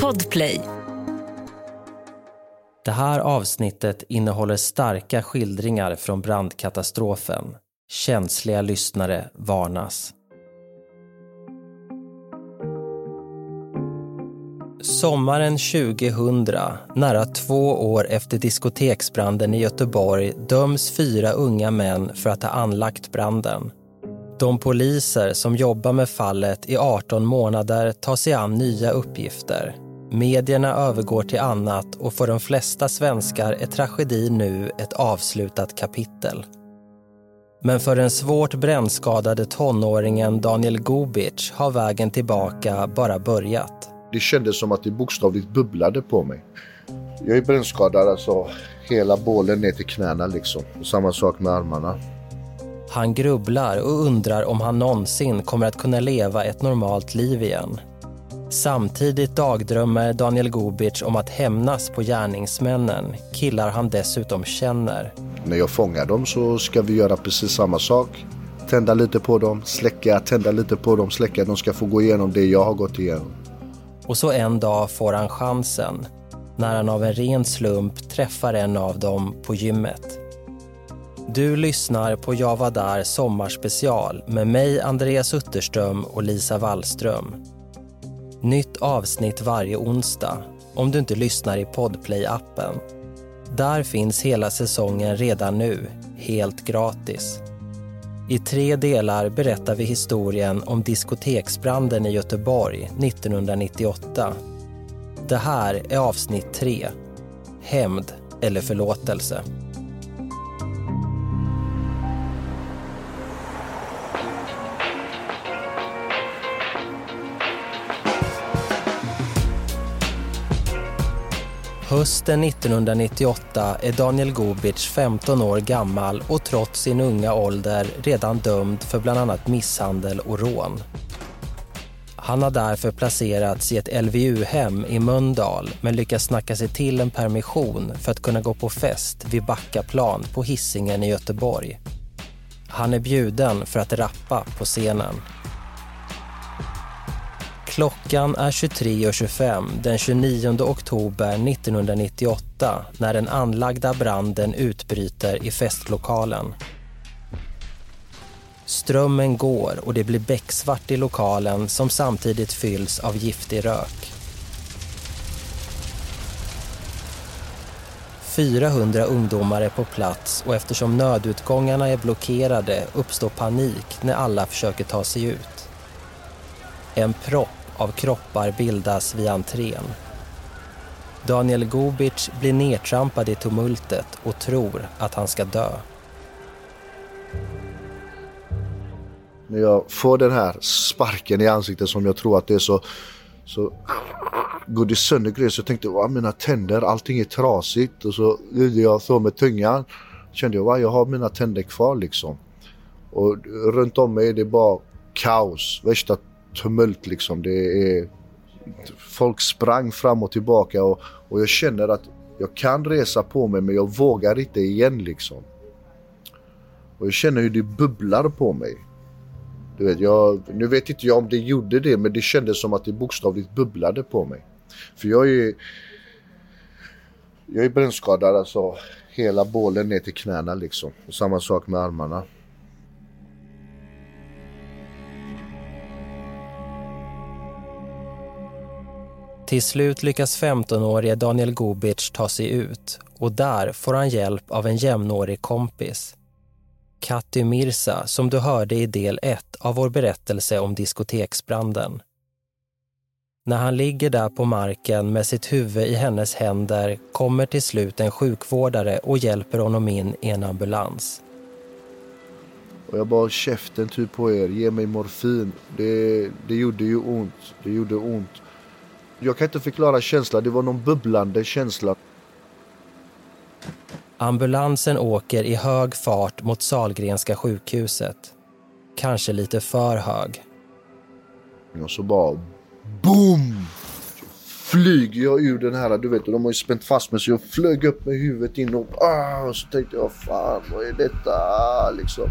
Podplay. Det här avsnittet innehåller starka skildringar från brandkatastrofen. Känsliga lyssnare varnas. Sommaren 2000, nära två år efter diskoteksbranden i Göteborg döms fyra unga män för att ha anlagt branden. De poliser som jobbar med fallet i 18 månader tar sig an nya uppgifter. Medierna övergår till annat och för de flesta svenskar är tragedin nu ett avslutat kapitel. Men för den svårt brännskadade tonåringen Daniel Gobic har vägen tillbaka bara börjat. Det kändes som att det bokstavligt bubblade på mig. Jag är brännskadad alltså hela bålen ner till knäna liksom. Samma sak med armarna. Han grubblar och undrar om han någonsin kommer att kunna leva ett normalt liv igen. Samtidigt dagdrömmer Daniel Gobic om att hämnas på gärningsmännen, killar han dessutom känner. När jag fångar dem så ska vi göra precis samma sak. Tända lite på dem, släcka, tända lite på dem, släcka. De ska få gå igenom det jag har gått igenom. Och så en dag får han chansen när han av en ren slump träffar en av dem på gymmet. Du lyssnar på Jag var där sommarspecial med mig, Andreas Utterström och Lisa Wallström. Nytt avsnitt varje onsdag om du inte lyssnar i Podplay-appen. Där finns hela säsongen redan nu, helt gratis. I tre delar berättar vi historien om diskoteksbranden i Göteborg 1998. Det här är avsnitt tre, Hämnd eller förlåtelse. Hösten 1998 är Daniel Gobic 15 år gammal och trots sin unga ålder redan dömd för bland annat misshandel och rån. Han har därför placerats i ett LVU-hem i Mölndal men lyckas snacka sig till en permission för att kunna gå på fest vid Backaplan på Hisingen i Göteborg. Han är bjuden för att rappa på scenen. Klockan är 23.25 den 29 oktober 1998 när den anlagda branden utbryter i festlokalen. Strömmen går och det blir becksvart i lokalen som samtidigt fylls av giftig rök. 400 ungdomar är på plats och eftersom nödutgångarna är blockerade uppstår panik när alla försöker ta sig ut. En propp av kroppar bildas vid entrén. Daniel Gobic blir nedtrampad i tumultet och tror att han ska dö. När jag får den här sparken i ansiktet som jag tror att det är så, så går det sönder grejer så jag tänkte jag mina tänder, allting är trasigt och så gjorde jag så med tungan. Kände jag, jag har mina tänder kvar liksom. Och runt om mig är det bara kaos, värsta tumult liksom. Det är, folk sprang fram och tillbaka och, och jag känner att jag kan resa på mig men jag vågar inte igen liksom. Och jag känner hur det bubblar på mig. Du vet, jag, nu vet inte jag om det gjorde det men det kändes som att det bokstavligt bubblade på mig. För jag är jag är brännskadad alltså hela bålen ner till knäna liksom. Och samma sak med armarna. Till slut lyckas 15-årige Daniel Gobic ta sig ut och där får han hjälp av en jämnårig kompis. Katti Mirsa, som du hörde i del 1 av vår berättelse om diskoteksbranden. När han ligger där på marken med sitt huvud i hennes händer kommer till slut en sjukvårdare och hjälper honom in i en ambulans. Och jag bara käften typ på er, ge mig morfin. Det, det gjorde ju ont, det gjorde ont. Jag kan inte förklara känslan, det var någon bubblande känsla. Ambulansen åker i hög fart mot Salgrenska sjukhuset. Kanske lite för hög. Och så bara BOOM! Så flyger jag ur den här, du vet, de har ju spänt fast mig så jag flög upp med huvudet in och, ah, och så tänkte jag fan vad är detta liksom.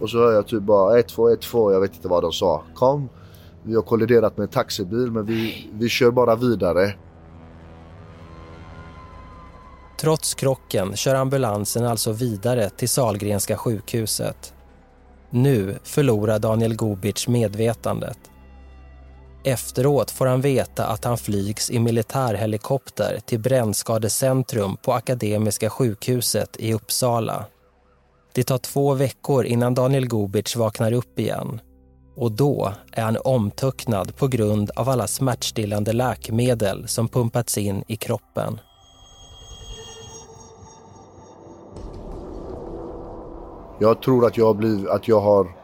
Och så hör jag typ bara 1212, jag vet inte vad de sa. Kom, vi har kolliderat med en taxibil men vi, vi kör bara vidare. Trots krocken kör ambulansen alltså vidare till Salgrenska sjukhuset. Nu förlorar Daniel Gobic medvetandet. Efteråt får han veta att han flygs i militärhelikopter till brännskadecentrum på Akademiska sjukhuset i Uppsala. Det tar två veckor innan Daniel Gobic vaknar upp igen. Och då är han omtöcknad på grund av alla smärtstillande läkemedel som pumpats in i kroppen. Jag tror att jag, har blivit, att jag har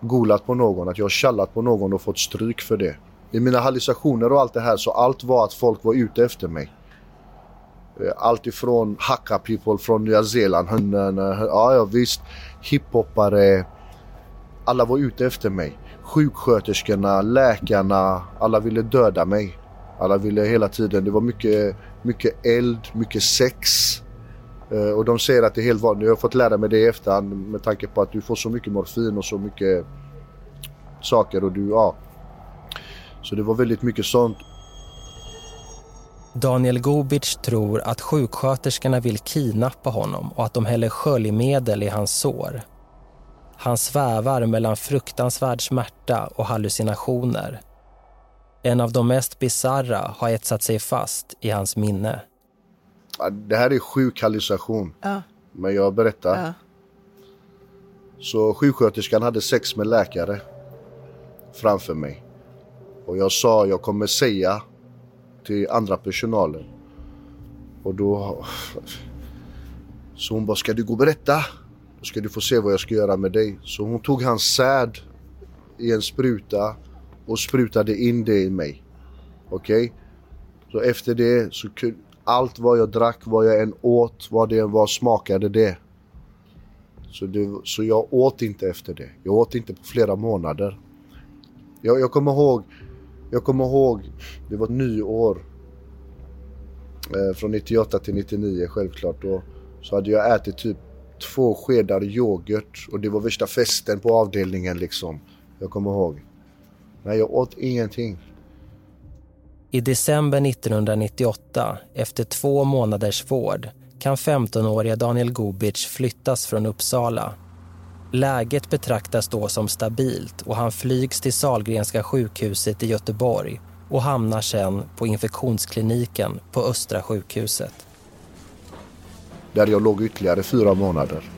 golat på någon, att jag har kallat på någon och fått stryk för det. I mina hallucinationer och allt det här så allt var att folk var ute efter mig. Eh, allt ifrån hacka people från Nya Zeeland, ja, ja visst, hiphoppare. Alla var ute efter mig. Sjuksköterskorna, läkarna, alla ville döda mig. Alla ville hela tiden, det var mycket, mycket eld, mycket sex. Eh, och de säger att det är helt vanligt. Jag har fått lära mig det i efterhand med tanke på att du får så mycket morfin och så mycket saker och du, ja. Så det var väldigt mycket sånt. Daniel Gobic tror att sjuksköterskorna vill kidnappa honom och att de häller sköljmedel i hans sår. Han svävar mellan fruktansvärd smärta och hallucinationer. En av de mest bizarra har etsat sig fast i hans minne. Det här är sjuk hallucination. Ja. Men jag berättar. Ja. Så sjuksköterskan hade sex med läkare framför mig. Och jag sa jag kommer säga till andra personalen. Och då... Så hon bara, ska du gå och berätta? Då ska du få se vad jag ska göra med dig. Så hon tog hans säd i en spruta och sprutade in det i mig. Okej? Okay? Så efter det så allt vad jag drack, vad jag än åt, vad det än var smakade det. Så, det, så jag åt inte efter det. Jag åt inte på flera månader. Jag, jag kommer ihåg, jag kommer ihåg, det var ett nyår. Eh, från 98 till 99 självklart. Då, så hade jag ätit typ två skedar yoghurt och det var värsta festen på avdelningen liksom. Jag kommer ihåg. Nej, jag åt ingenting. I december 1998, efter två månaders vård, kan 15-åriga Daniel Gobic flyttas från Uppsala. Läget betraktas då som stabilt och han flygs till Salgrenska sjukhuset i Göteborg och hamnar sen på infektionskliniken på Östra sjukhuset. Där jag låg ytterligare fyra månader.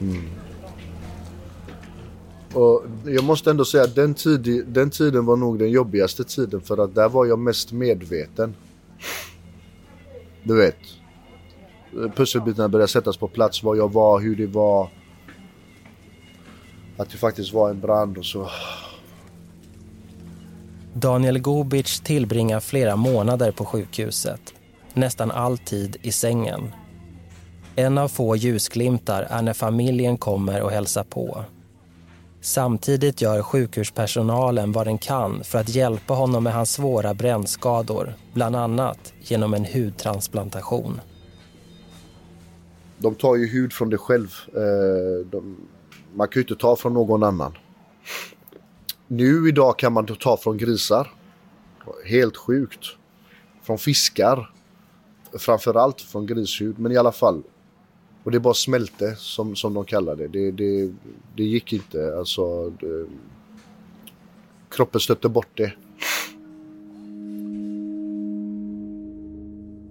Mm. Och jag måste ändå säga att den, tid, den tiden var nog den jobbigaste tiden för att där var jag mest medveten. Du vet. Pusselbitarna började sättas på plats, var jag var, hur det var. Att det faktiskt var en brand och så. Daniel Gobic tillbringar flera månader på sjukhuset. Nästan alltid i sängen. En av få ljusglimtar är när familjen kommer och hälsar på. Samtidigt gör sjukhuspersonalen vad den kan för att hjälpa honom med hans svåra brännskador, bland annat genom en hudtransplantation. De tar ju hud från dig själv. Eh, de, man kan ju inte ta från någon annan. Nu idag kan man ta från grisar. Helt sjukt. Från fiskar. Framförallt från grishud, men i alla fall. Och det bara smälte som, som de kallar det. Det, det, det gick inte. Alltså, det, kroppen stötte bort det.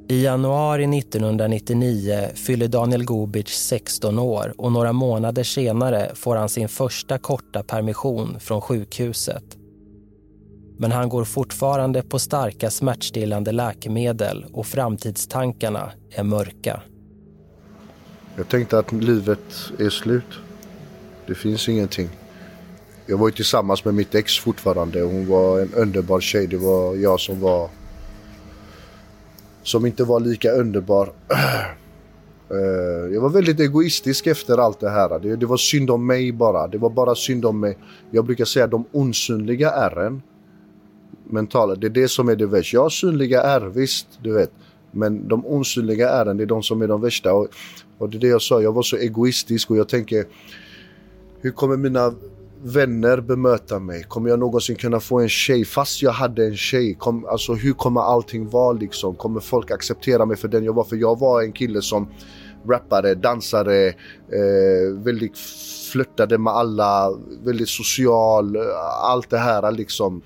I januari 1999 fyller Daniel Gobic 16 år och några månader senare får han sin första korta permission från sjukhuset. Men han går fortfarande på starka smärtstillande läkemedel och framtidstankarna är mörka. Jag tänkte att livet är slut. Det finns ingenting. Jag var ju tillsammans med mitt ex fortfarande. Hon var en underbar tjej. Det var jag som var... Som inte var lika underbar. Eh, jag var väldigt egoistisk efter allt det här. Det, det, var synd om mig bara. Det var bara synd om mig. Jag brukar säga de osynliga ärren. Mentala, det är det som är det värsta. Jag har synliga ärr, visst, du vet. Men de osynliga ärren, det är de som är de värsta. Och, och det är det jag sa, jag var så egoistisk och jag tänker hur kommer mina vänner bemöta mig? Kommer jag någonsin kunna få en tjej fast jag hade en tjej? Kom, alltså hur kommer allting vara liksom? Kommer folk acceptera mig för den jag var? För jag var en kille som rappare, dansare, eh, väldigt flörtade med alla, väldigt social, eh, allt det här liksom.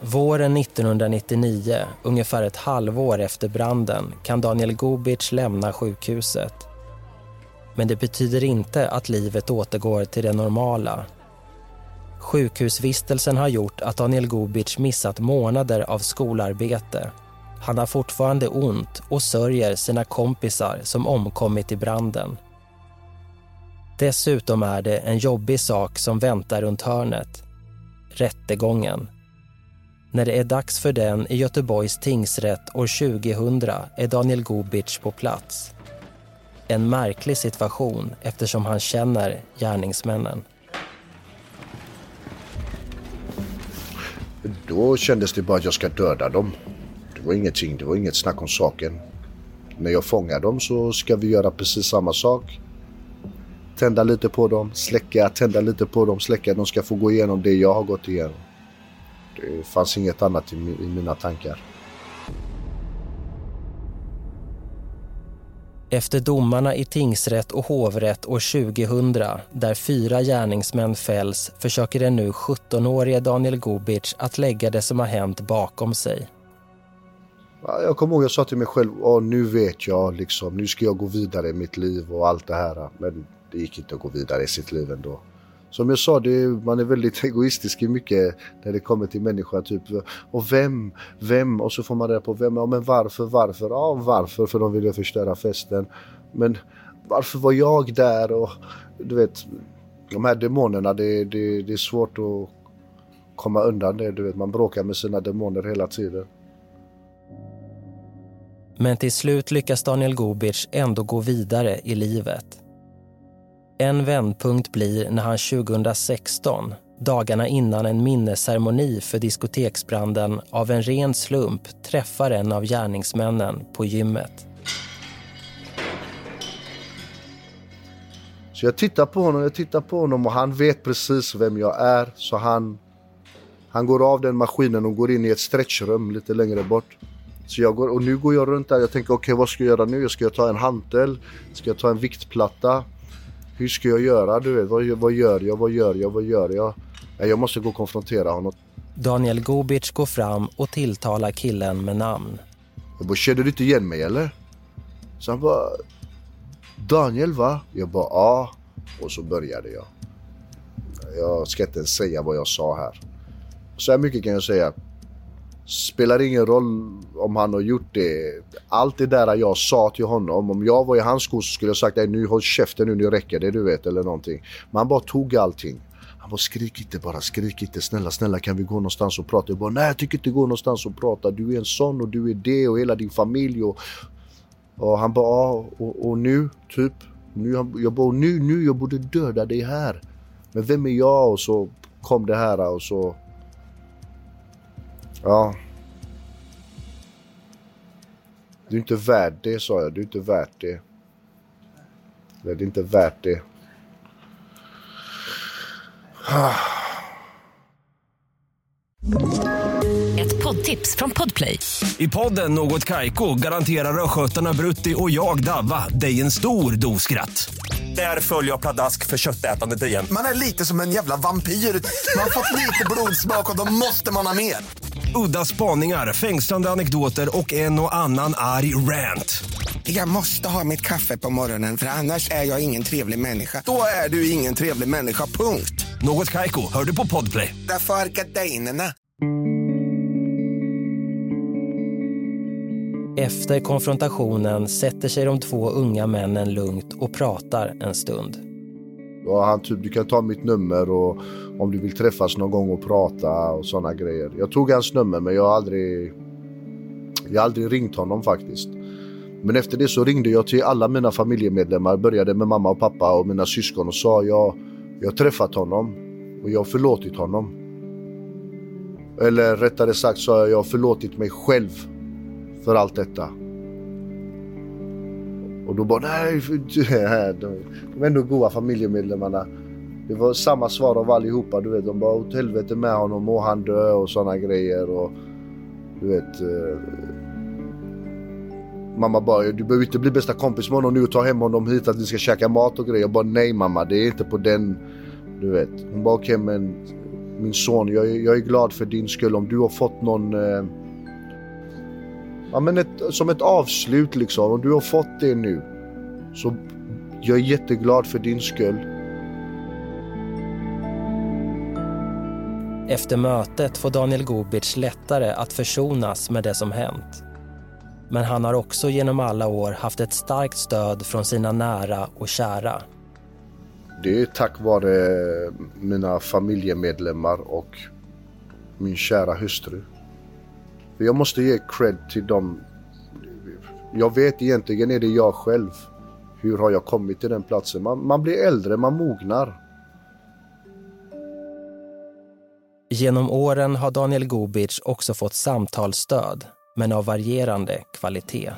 Våren 1999, ungefär ett halvår efter branden, kan Daniel Gobic lämna sjukhuset. Men det betyder inte att livet återgår till det normala. Sjukhusvistelsen har gjort att Daniel Gobic missat månader av skolarbete. Han har fortfarande ont och sörjer sina kompisar som omkommit i branden. Dessutom är det en jobbig sak som väntar runt hörnet. Rättegången. När det är dags för den i Göteborgs tingsrätt år 2000 är Daniel Gobic på plats. En märklig situation eftersom han känner gärningsmännen. Då kändes det bara att jag ska döda dem. Det var ingenting, det var inget snack om saken. När jag fångar dem så ska vi göra precis samma sak. Tända lite på dem, släcka, tända lite på dem, släcka. De ska få gå igenom det jag har gått igenom. Det fanns inget annat i, i mina tankar. Efter domarna i tingsrätt och hovrätt år 2000 där fyra gärningsmän fälls försöker den nu 17-årige Daniel Gobic att lägga det som har hänt bakom sig. Jag kommer ihåg jag sa till mig själv, Åh, nu vet jag, liksom, nu ska jag gå vidare i mitt liv och allt det här. Men det gick inte att gå vidare i sitt liv ändå som jag sa, det, man är väldigt egoistisk i mycket när det kommer till människor. Typ, och vem, vem? Och så får man reda på vem. Ja, men varför, varför? Ja, varför? För de ville förstöra festen. Men varför var jag där? Och du vet, de här demonerna, det, det, det är svårt att komma undan det. Du vet, man bråkar med sina demoner hela tiden. Men till slut lyckas Daniel Gobic ändå gå vidare i livet. En vändpunkt blir när han 2016, dagarna innan en minnesceremoni för diskoteksbranden av en ren slump träffar en av gärningsmännen på gymmet. Så jag tittar på honom, jag tittar på honom och han vet precis vem jag är. Så han, han går av den maskinen och går in i ett stretchrum lite längre bort. Så jag går, och nu går jag runt där, jag tänker okej okay, vad ska jag göra nu? Ska jag ta en hantel? Ska jag ta en viktplatta? Hur ska jag göra? Du vet, vad, vad gör jag? Vad gör jag? Vad gör jag? Jag måste gå och konfrontera honom. Daniel Gobic går fram och tilltalar killen med namn. Jag bara, känner du inte igen mig eller? Så han bara, Daniel va? Jag bara, ja. Och så började jag. Jag ska inte ens säga vad jag sa här. Så här mycket kan jag säga. Spelar ingen roll om han har gjort det. Allt det där jag sa till honom, om jag var i hans skor så skulle jag sagt nu håll käften nu, nu räcker det du vet eller någonting. Men han bara tog allting. Han bara skrik inte bara, skrik inte. Snälla, snälla kan vi gå någonstans och prata? Jag bara nej jag tycker inte gå någonstans och prata. Du är en sån och du är det och hela din familj och... Och han bara ah, och, och nu typ. Nu, jag bara nu, nu jag borde döda dig här. Men vem är jag? Och så kom det här och så Ja. Du är inte värd det, sa jag. Du är inte värt det. Det är inte värt det. Ett poddtips från Podplay. I podden Något Kaiko garanterar östgötarna Brutti och jag, Davva, dig en stor dos skratt. Där följer jag pladask för köttätandet igen. Man är lite som en jävla vampyr. Man har fått lite blodsmak och då måste man ha mer. Udda spaningar, fängslande anekdoter och en och annan arg rant. Jag måste ha mitt kaffe på morgonen för annars är jag ingen trevlig människa. Då är du ingen trevlig människa, punkt. Något kajko, hör du på podplay. Därför är gardinerna. Efter konfrontationen sätter sig de två unga männen lugnt och pratar en stund. Och han typ, du kan ta mitt nummer och om du vill träffas någon gång och prata och sådana grejer. Jag tog hans nummer men jag har aldrig, jag har aldrig ringt honom faktiskt. Men efter det så ringde jag till alla mina familjemedlemmar, började med mamma och pappa och mina syskon och sa jag, jag har träffat honom och jag har förlåtit honom. Eller rättare sagt sa jag jag har förlåtit mig själv för allt detta. Och då bara nej, de är ändå goda familjemedlemmarna. Det var samma svar av allihopa, du vet. De bara åt helvete med honom, må han dö och sådana grejer. Och du vet. Eh, mamma bara, du behöver inte bli bästa kompis med honom nu och ta hem honom hit att vi ska käka mat och grejer. Jag bara, nej mamma, det är inte på den, du vet. Hon bara, okej okay, men min son, jag, jag, är glad för din skull. Om du har fått någon eh, ja, men ett, som ett avslut liksom. Om du har fått det nu. Så jag är jätteglad för din skull. Efter mötet får Daniel Gobic lättare att försonas med det som hänt. Men han har också genom alla år haft ett starkt stöd från sina nära och kära. Det är tack vare mina familjemedlemmar och min kära hustru. För jag måste ge cred till dem. Jag vet egentligen är det jag själv. Hur har jag kommit till den platsen? Man, man blir äldre, man mognar. Genom åren har Daniel Gobic också fått samtalsstöd, men av varierande kvalitet.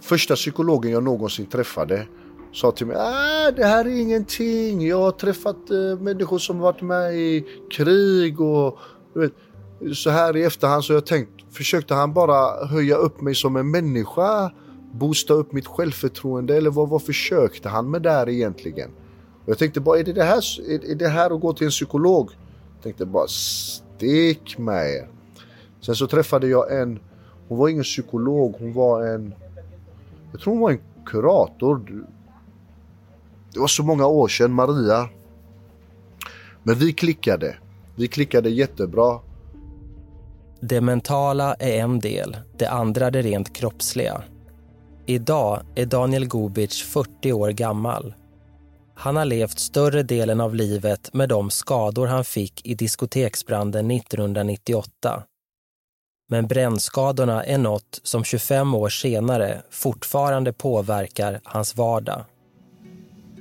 Första psykologen jag någonsin träffade sa till mig ah, det här är ingenting. Jag har träffat eh, människor som varit med i krig och vet, så här i efterhand så har jag tänkt Försökte han bara höja upp mig som en människa? Boosta upp mitt självförtroende? Eller vad, vad försökte han med där egentligen? Och jag tänkte bara, är det det här, är, är det här att gå till en psykolog? Jag tänkte bara, stick med er. Sen så träffade jag en, hon var ingen psykolog, hon var en, jag tror hon var en kurator. Det var så många år sedan, Maria. Men vi klickade. Vi klickade jättebra. Det mentala är en del, det andra det rent kroppsliga. Idag är Daniel Gobic 40 år gammal. Han har levt större delen av livet med de skador han fick i diskoteksbranden 1998. Men brännskadorna är något som 25 år senare fortfarande påverkar hans vardag.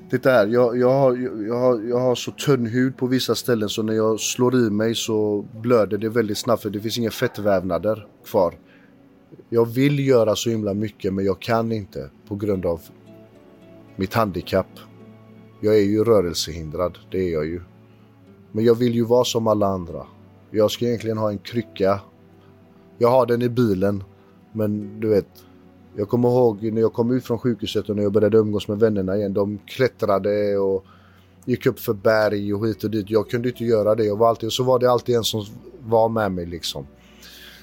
Titta här, jag, jag, har, jag, har, jag har så tunn hud på vissa ställen så när jag slår i mig så blöder det väldigt snabbt för det finns inga fettvävnader kvar. Jag vill göra så himla mycket men jag kan inte på grund av mitt handikapp. Jag är ju rörelsehindrad, det är jag ju. Men jag vill ju vara som alla andra. Jag ska egentligen ha en krycka. Jag har den i bilen men du vet jag kommer ihåg när jag kom ut från sjukhuset och när jag började umgås med vännerna igen. De klättrade och gick upp för berg och hit och dit. Jag kunde inte göra det. Jag var alltid, och så var det alltid en som var med mig liksom.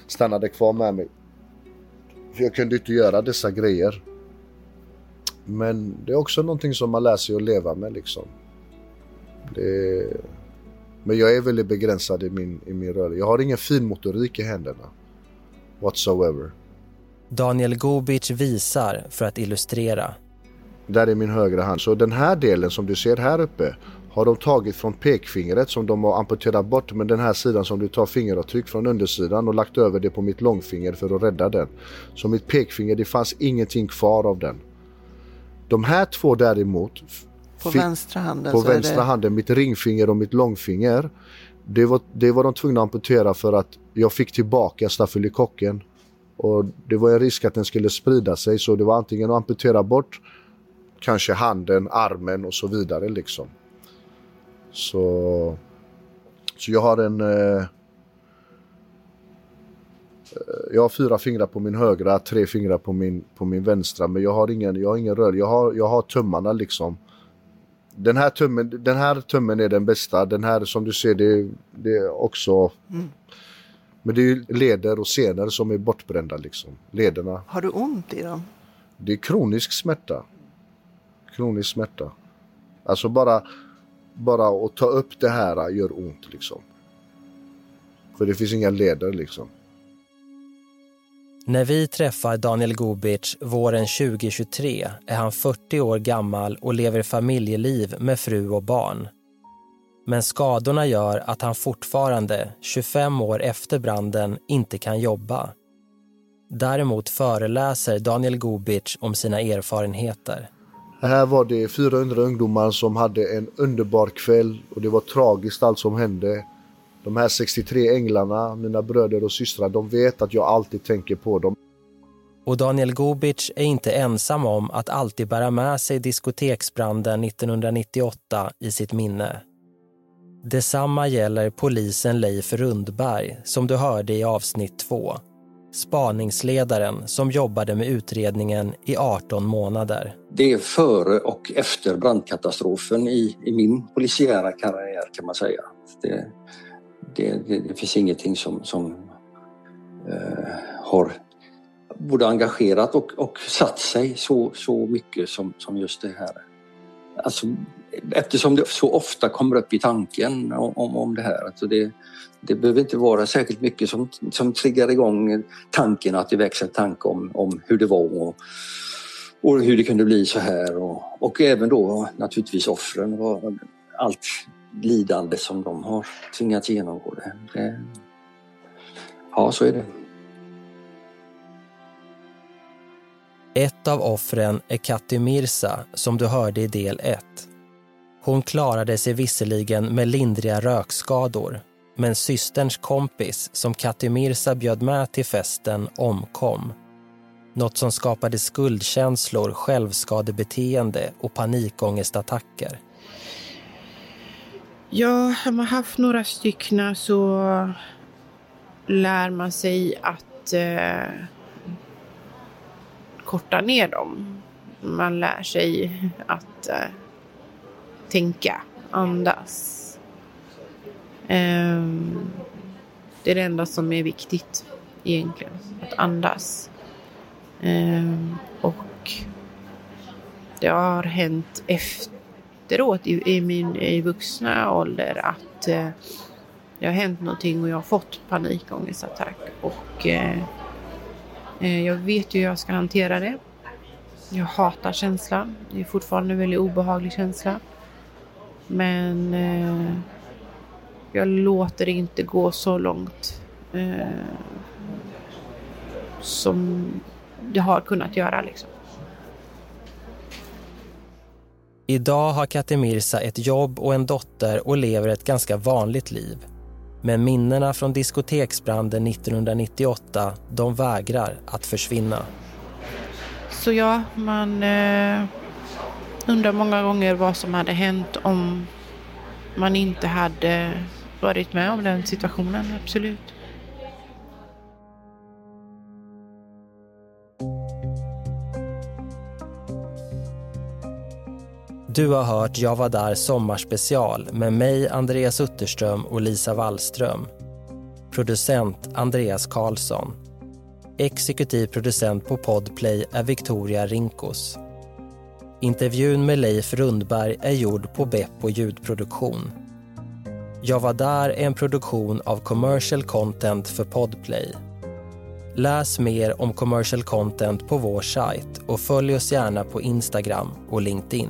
Stannade kvar med mig. För jag kunde inte göra dessa grejer. Men det är också någonting som man lär sig att leva med liksom. Det... Men jag är väldigt begränsad i min, i min rörelse. Jag har ingen fin motorik i händerna. Whatsoever. Daniel Gobic visar för att illustrera. Där är min högra hand. Så den här delen som du ser här uppe har de tagit från pekfingret som de har amputerat bort. Men den här sidan som du tar fingeravtryck från undersidan och lagt över det på mitt långfinger för att rädda den. Så mitt pekfinger, det fanns ingenting kvar av den. De här två däremot. På vänstra handen? På vänstra det... handen, mitt ringfinger och mitt långfinger. Det var, det var de tvungna att amputera för att jag fick tillbaka stafylokocken och det var en risk att den skulle sprida sig så det var antingen att amputera bort kanske handen, armen och så vidare liksom. Så, så jag har en... Eh, eh, jag har fyra fingrar på min högra, tre fingrar på min, på min vänstra men jag har ingen, jag har ingen rör. Jag har, jag har tummarna liksom. Den här, tummen, den här tummen är den bästa. Den här som du ser det, det är också... Mm men det är leder och senor som är bortbrända liksom. Lederna. Har du ont i dem? Det är kronisk smärta. Kronisk smärta. Alltså bara, bara att ta upp det här gör ont liksom. För det finns inga leder liksom. När vi träffar Daniel Gobic våren 2023 är han 40 år gammal och lever familjeliv med fru och barn. Men skadorna gör att han fortfarande, 25 år efter branden, inte kan jobba. Däremot föreläser Daniel Gobic om sina erfarenheter. Här var det 400 ungdomar som hade en underbar kväll och det var tragiskt allt som hände. De här 63 änglarna, mina bröder och systrar, de vet att jag alltid tänker på dem. Och Daniel Gobic är inte ensam om att alltid bära med sig diskoteksbranden 1998 i sitt minne. Detsamma gäller polisen Leif Rundberg som du hörde i avsnitt 2. Spaningsledaren som jobbade med utredningen i 18 månader. Det är före och efter brandkatastrofen i, i min polisiära karriär kan man säga. Det, det, det, det finns ingenting som, som eh, har både engagerat och, och satt sig så, så mycket som, som just det här. Alltså, eftersom det så ofta kommer upp i tanken om, om det här. Alltså det, det behöver inte vara särskilt mycket som, som triggar igång tanken att det växer en tanke om, om hur det var och, och hur det kunde bli så här. Och, och även då naturligtvis offren. Och allt lidande som de har tvingats genomgå. Det. det ja, så är det. Ett av offren är Katti Mirsa som du hörde i del 1. Hon klarade sig visserligen med lindriga rökskador men systerns kompis som Katimirsa bjöd med till festen omkom. Något som skapade skuldkänslor, självskadebeteende och panikångestattacker. Ja, har man haft några stycken så lär man sig att eh, korta ner dem. Man lär sig att eh, tänka, andas. Ehm, det är det enda som är viktigt egentligen, att andas. Ehm, och det har hänt efteråt i, i min i vuxna ålder att eh, det har hänt någonting och jag har fått panikångestattack. Och eh, eh, jag vet ju hur jag ska hantera det. Jag hatar känslan. Det är fortfarande en väldigt obehaglig känsla. Men eh, jag låter det inte gå så långt eh, som det har kunnat göra. Liksom. Idag har Katti Mirsa ett jobb och en dotter och lever ett ganska vanligt liv. Men minnena från diskoteksbranden 1998, de vägrar att försvinna. Så ja, man eh, undrar många gånger vad som hade hänt om man inte hade varit med om den situationen, absolut. Du har hört Jag var där sommarspecial med mig, Andreas Utterström och Lisa Wallström. Producent Andreas Karlsson. Exekutiv producent på Podplay är Victoria Rinkos. Intervjun med Leif Rundberg är gjord på Beppo ljudproduktion. Jag var där är en produktion av commercial content för Podplay. Läs mer om commercial content på vår sajt och följ oss gärna på Instagram och LinkedIn.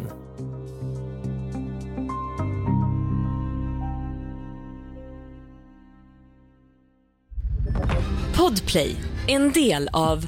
Podplay, en del av